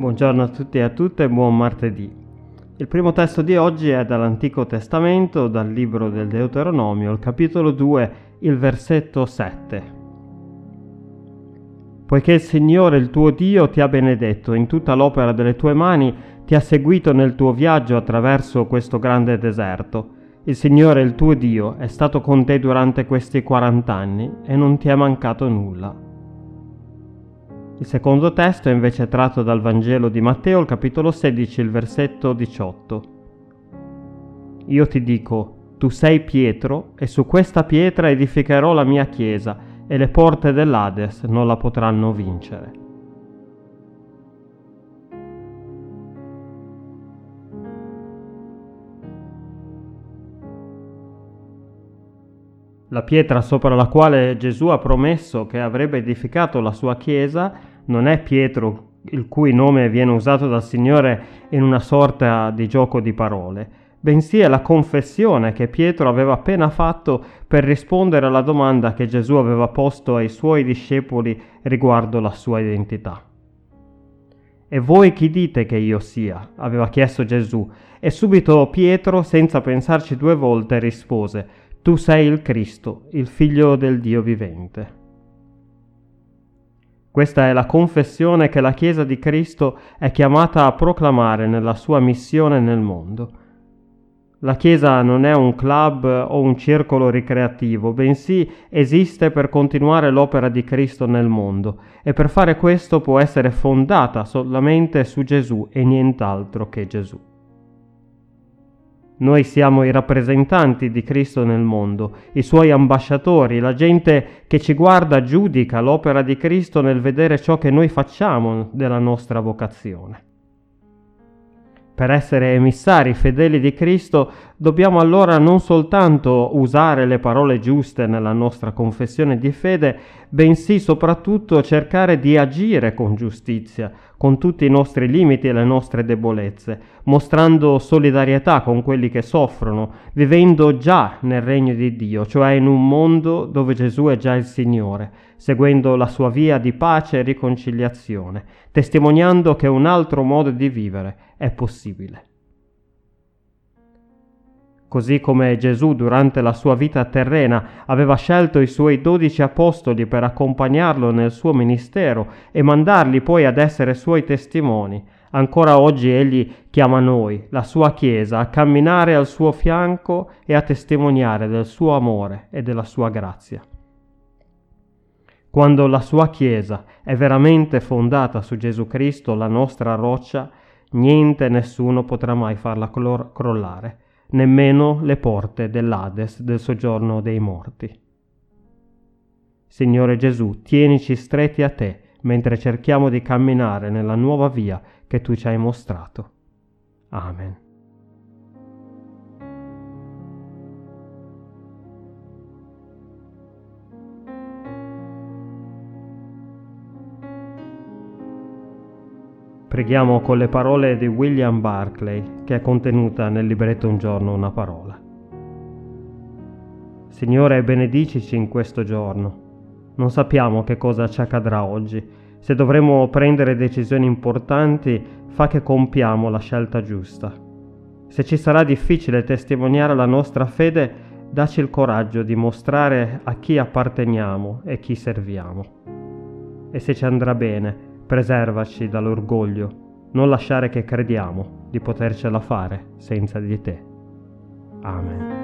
Buongiorno a tutti e a tutte buon martedì. Il primo testo di oggi è dall'Antico Testamento, dal libro del Deuteronomio, il capitolo 2, il versetto 7. Poiché il Signore, il tuo Dio, ti ha benedetto in tutta l'opera delle tue mani, ti ha seguito nel tuo viaggio attraverso questo grande deserto. Il Signore, il tuo Dio, è stato con te durante questi 40 anni e non ti è mancato nulla. Il secondo testo è invece tratto dal Vangelo di Matteo, il capitolo 16, il versetto 18. Io ti dico, tu sei Pietro, e su questa pietra edificherò la mia chiesa, e le porte dell'Ades non la potranno vincere. La pietra sopra la quale Gesù ha promesso che avrebbe edificato la sua chiesa non è Pietro il cui nome viene usato dal Signore in una sorta di gioco di parole, bensì è la confessione che Pietro aveva appena fatto per rispondere alla domanda che Gesù aveva posto ai suoi discepoli riguardo la sua identità. E voi chi dite che io sia? aveva chiesto Gesù, e subito Pietro, senza pensarci due volte, rispose, Tu sei il Cristo, il figlio del Dio vivente. Questa è la confessione che la Chiesa di Cristo è chiamata a proclamare nella sua missione nel mondo. La Chiesa non è un club o un circolo ricreativo, bensì esiste per continuare l'opera di Cristo nel mondo e per fare questo può essere fondata solamente su Gesù e nient'altro che Gesù. Noi siamo i rappresentanti di Cristo nel mondo, i suoi ambasciatori, la gente che ci guarda giudica l'opera di Cristo nel vedere ciò che noi facciamo della nostra vocazione. Per essere emissari fedeli di Cristo dobbiamo allora non soltanto usare le parole giuste nella nostra confessione di fede, bensì soprattutto cercare di agire con giustizia, con tutti i nostri limiti e le nostre debolezze, mostrando solidarietà con quelli che soffrono, vivendo già nel regno di Dio, cioè in un mondo dove Gesù è già il Signore, seguendo la sua via di pace e riconciliazione, testimoniando che un altro modo di vivere è possibile. Così come Gesù durante la sua vita terrena aveva scelto i suoi dodici apostoli per accompagnarlo nel suo ministero e mandarli poi ad essere suoi testimoni, ancora oggi egli chiama noi, la sua Chiesa, a camminare al suo fianco e a testimoniare del suo amore e della sua grazia. Quando la sua Chiesa è veramente fondata su Gesù Cristo, la nostra roccia, niente e nessuno potrà mai farla crollare nemmeno le porte dell'Ades del soggiorno dei morti. Signore Gesù, tienici stretti a te mentre cerchiamo di camminare nella nuova via che tu ci hai mostrato. Amen. Preghiamo con le parole di William Barclay, che è contenuta nel libretto Un giorno una parola. Signore, benedicici in questo giorno. Non sappiamo che cosa ci accadrà oggi. Se dovremo prendere decisioni importanti, fa che compiamo la scelta giusta. Se ci sarà difficile testimoniare la nostra fede, dacci il coraggio di mostrare a chi apparteniamo e chi serviamo. E se ci andrà bene, preservaci dall'orgoglio, non lasciare che crediamo di potercela fare senza di te. Amen.